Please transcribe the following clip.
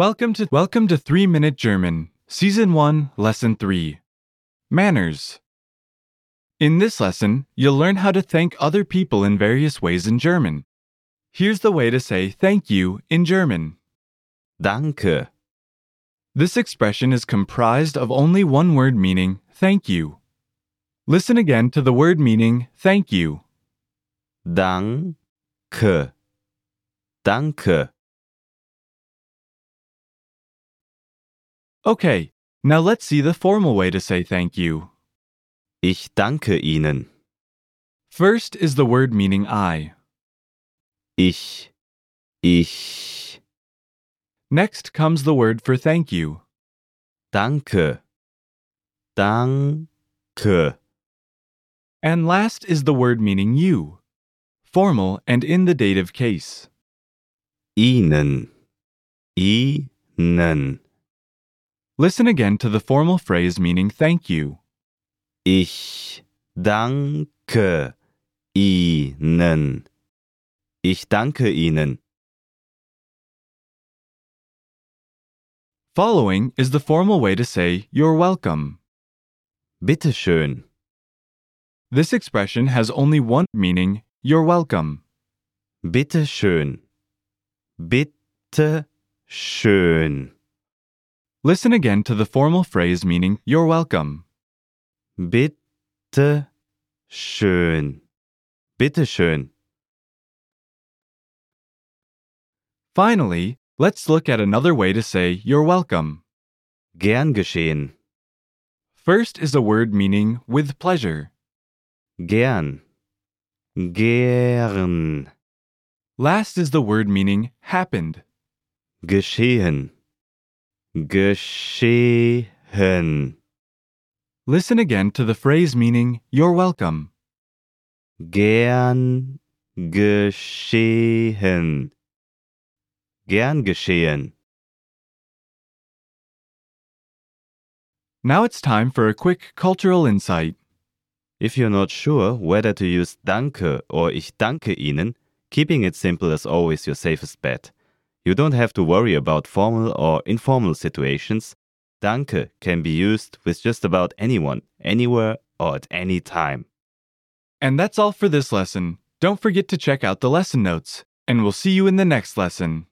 Welcome to Welcome to 3 Minute German, Season 1, Lesson 3. Manners. In this lesson, you'll learn how to thank other people in various ways in German. Here's the way to say thank you in German. Danke. This expression is comprised of only one word meaning thank you. Listen again to the word meaning thank you. Danke. Danke. Okay, now let's see the formal way to say thank you. Ich danke Ihnen. First is the word meaning I. Ich. Ich. Next comes the word for thank you. Danke. Danke. And last is the word meaning you, formal and in the dative case. Ihnen. Ihnen. Listen again to the formal phrase meaning thank you. Ich danke Ihnen. Ich danke Ihnen. Following is the formal way to say you're welcome. Bitte schön. This expression has only one meaning you're welcome. Bitte schön. Bitte schön. Listen again to the formal phrase meaning you're welcome. Bitte schön. Bitte schön. Finally, let's look at another way to say you're welcome. Gern geschehen. First is a word meaning with pleasure. Gern. Gern. Last is the word meaning happened. Geschehen. Geschehen. Listen again to the phrase meaning you're welcome. Gern geschehen. Gern geschehen. Now it's time for a quick cultural insight. If you're not sure whether to use danke or ich danke Ihnen, keeping it simple is always your safest bet. You don't have to worry about formal or informal situations. Danke can be used with just about anyone, anywhere, or at any time. And that's all for this lesson. Don't forget to check out the lesson notes, and we'll see you in the next lesson.